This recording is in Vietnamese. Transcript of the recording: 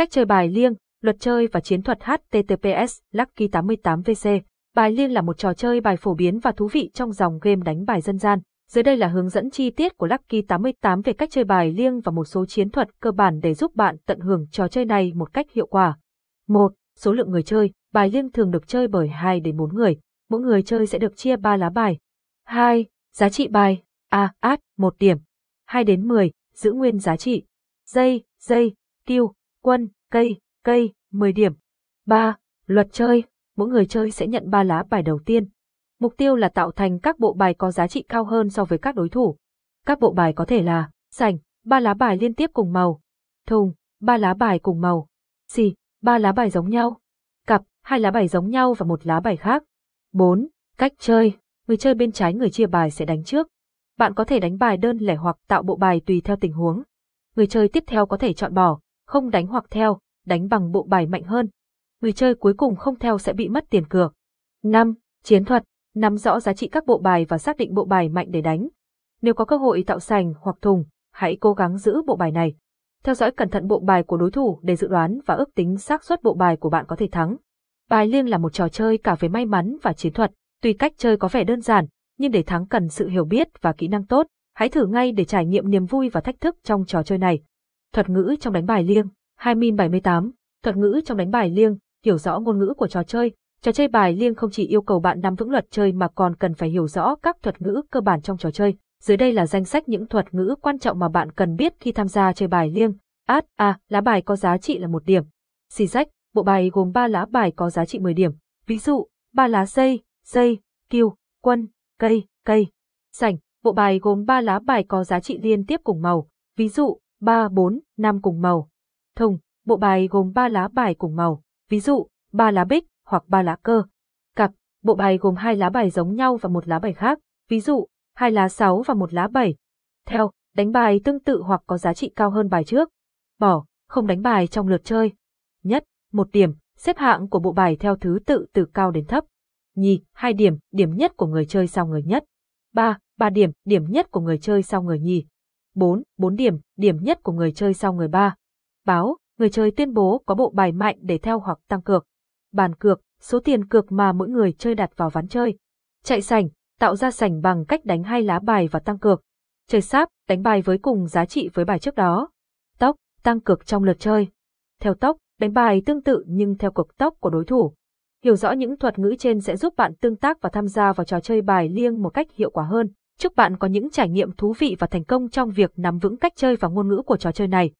Cách chơi bài liêng, luật chơi và chiến thuật HTTPS Lucky 88VC. Bài liêng là một trò chơi bài phổ biến và thú vị trong dòng game đánh bài dân gian. Dưới đây là hướng dẫn chi tiết của Lucky 88 về cách chơi bài liêng và một số chiến thuật cơ bản để giúp bạn tận hưởng trò chơi này một cách hiệu quả. 1. Số lượng người chơi, bài liêng thường được chơi bởi 2 đến 4 người, mỗi người chơi sẽ được chia 3 lá bài. 2. Giá trị bài, A, át, 1 điểm. 2 đến 10, giữ nguyên giá trị. Dây, dây, tiêu, quân, cây, cây, 10 điểm. 3. Luật chơi, mỗi người chơi sẽ nhận 3 lá bài đầu tiên. Mục tiêu là tạo thành các bộ bài có giá trị cao hơn so với các đối thủ. Các bộ bài có thể là sành, 3 lá bài liên tiếp cùng màu, thùng, 3 lá bài cùng màu, xì, 3 lá bài giống nhau, cặp, 2 lá bài giống nhau và một lá bài khác. 4. Cách chơi, người chơi bên trái người chia bài sẽ đánh trước. Bạn có thể đánh bài đơn lẻ hoặc tạo bộ bài tùy theo tình huống. Người chơi tiếp theo có thể chọn bỏ, không đánh hoặc theo, đánh bằng bộ bài mạnh hơn. Người chơi cuối cùng không theo sẽ bị mất tiền cược. 5. Chiến thuật, nắm rõ giá trị các bộ bài và xác định bộ bài mạnh để đánh. Nếu có cơ hội tạo sành hoặc thùng, hãy cố gắng giữ bộ bài này. Theo dõi cẩn thận bộ bài của đối thủ để dự đoán và ước tính xác suất bộ bài của bạn có thể thắng. Bài liêng là một trò chơi cả về may mắn và chiến thuật, tuy cách chơi có vẻ đơn giản, nhưng để thắng cần sự hiểu biết và kỹ năng tốt. Hãy thử ngay để trải nghiệm niềm vui và thách thức trong trò chơi này. Thuật ngữ trong đánh bài liêng 2078 Thuật ngữ trong đánh bài liêng, hiểu rõ ngôn ngữ của trò chơi. Trò chơi bài liêng không chỉ yêu cầu bạn nắm vững luật chơi mà còn cần phải hiểu rõ các thuật ngữ cơ bản trong trò chơi. Dưới đây là danh sách những thuật ngữ quan trọng mà bạn cần biết khi tham gia chơi bài liêng. Át, A, lá bài có giá trị là một điểm. Xì rách, bộ bài gồm 3 lá bài có giá trị 10 điểm. Ví dụ, 3 lá dây, dây, kiêu, quân, cây, cây. Sảnh, bộ bài gồm 3 lá bài có giá trị liên tiếp cùng màu. Ví dụ, 3, 4, 5 cùng màu. Thùng, bộ bài gồm 3 lá bài cùng màu. Ví dụ, 3 lá bích hoặc 3 lá cơ. Cặp, bộ bài gồm 2 lá bài giống nhau và một lá bài khác. Ví dụ, 2 lá 6 và một lá 7. Theo, đánh bài tương tự hoặc có giá trị cao hơn bài trước. Bỏ, không đánh bài trong lượt chơi. Nhất, một điểm, xếp hạng của bộ bài theo thứ tự từ cao đến thấp. Nhì, hai điểm, điểm nhất của người chơi sau người nhất. Ba, ba điểm, điểm nhất của người chơi sau người nhì. Bốn, bốn điểm, điểm nhất của người chơi sau người ba. Báo, người chơi tuyên bố có bộ bài mạnh để theo hoặc tăng cược. Bàn cược, số tiền cược mà mỗi người chơi đặt vào ván chơi. Chạy sảnh, tạo ra sảnh bằng cách đánh hai lá bài và tăng cược. Chơi sáp, đánh bài với cùng giá trị với bài trước đó. Tốc, tăng cược trong lượt chơi. Theo tốc, đánh bài tương tự nhưng theo cực tốc của đối thủ. Hiểu rõ những thuật ngữ trên sẽ giúp bạn tương tác và tham gia vào trò chơi bài liêng một cách hiệu quả hơn. Chúc bạn có những trải nghiệm thú vị và thành công trong việc nắm vững cách chơi và ngôn ngữ của trò chơi này.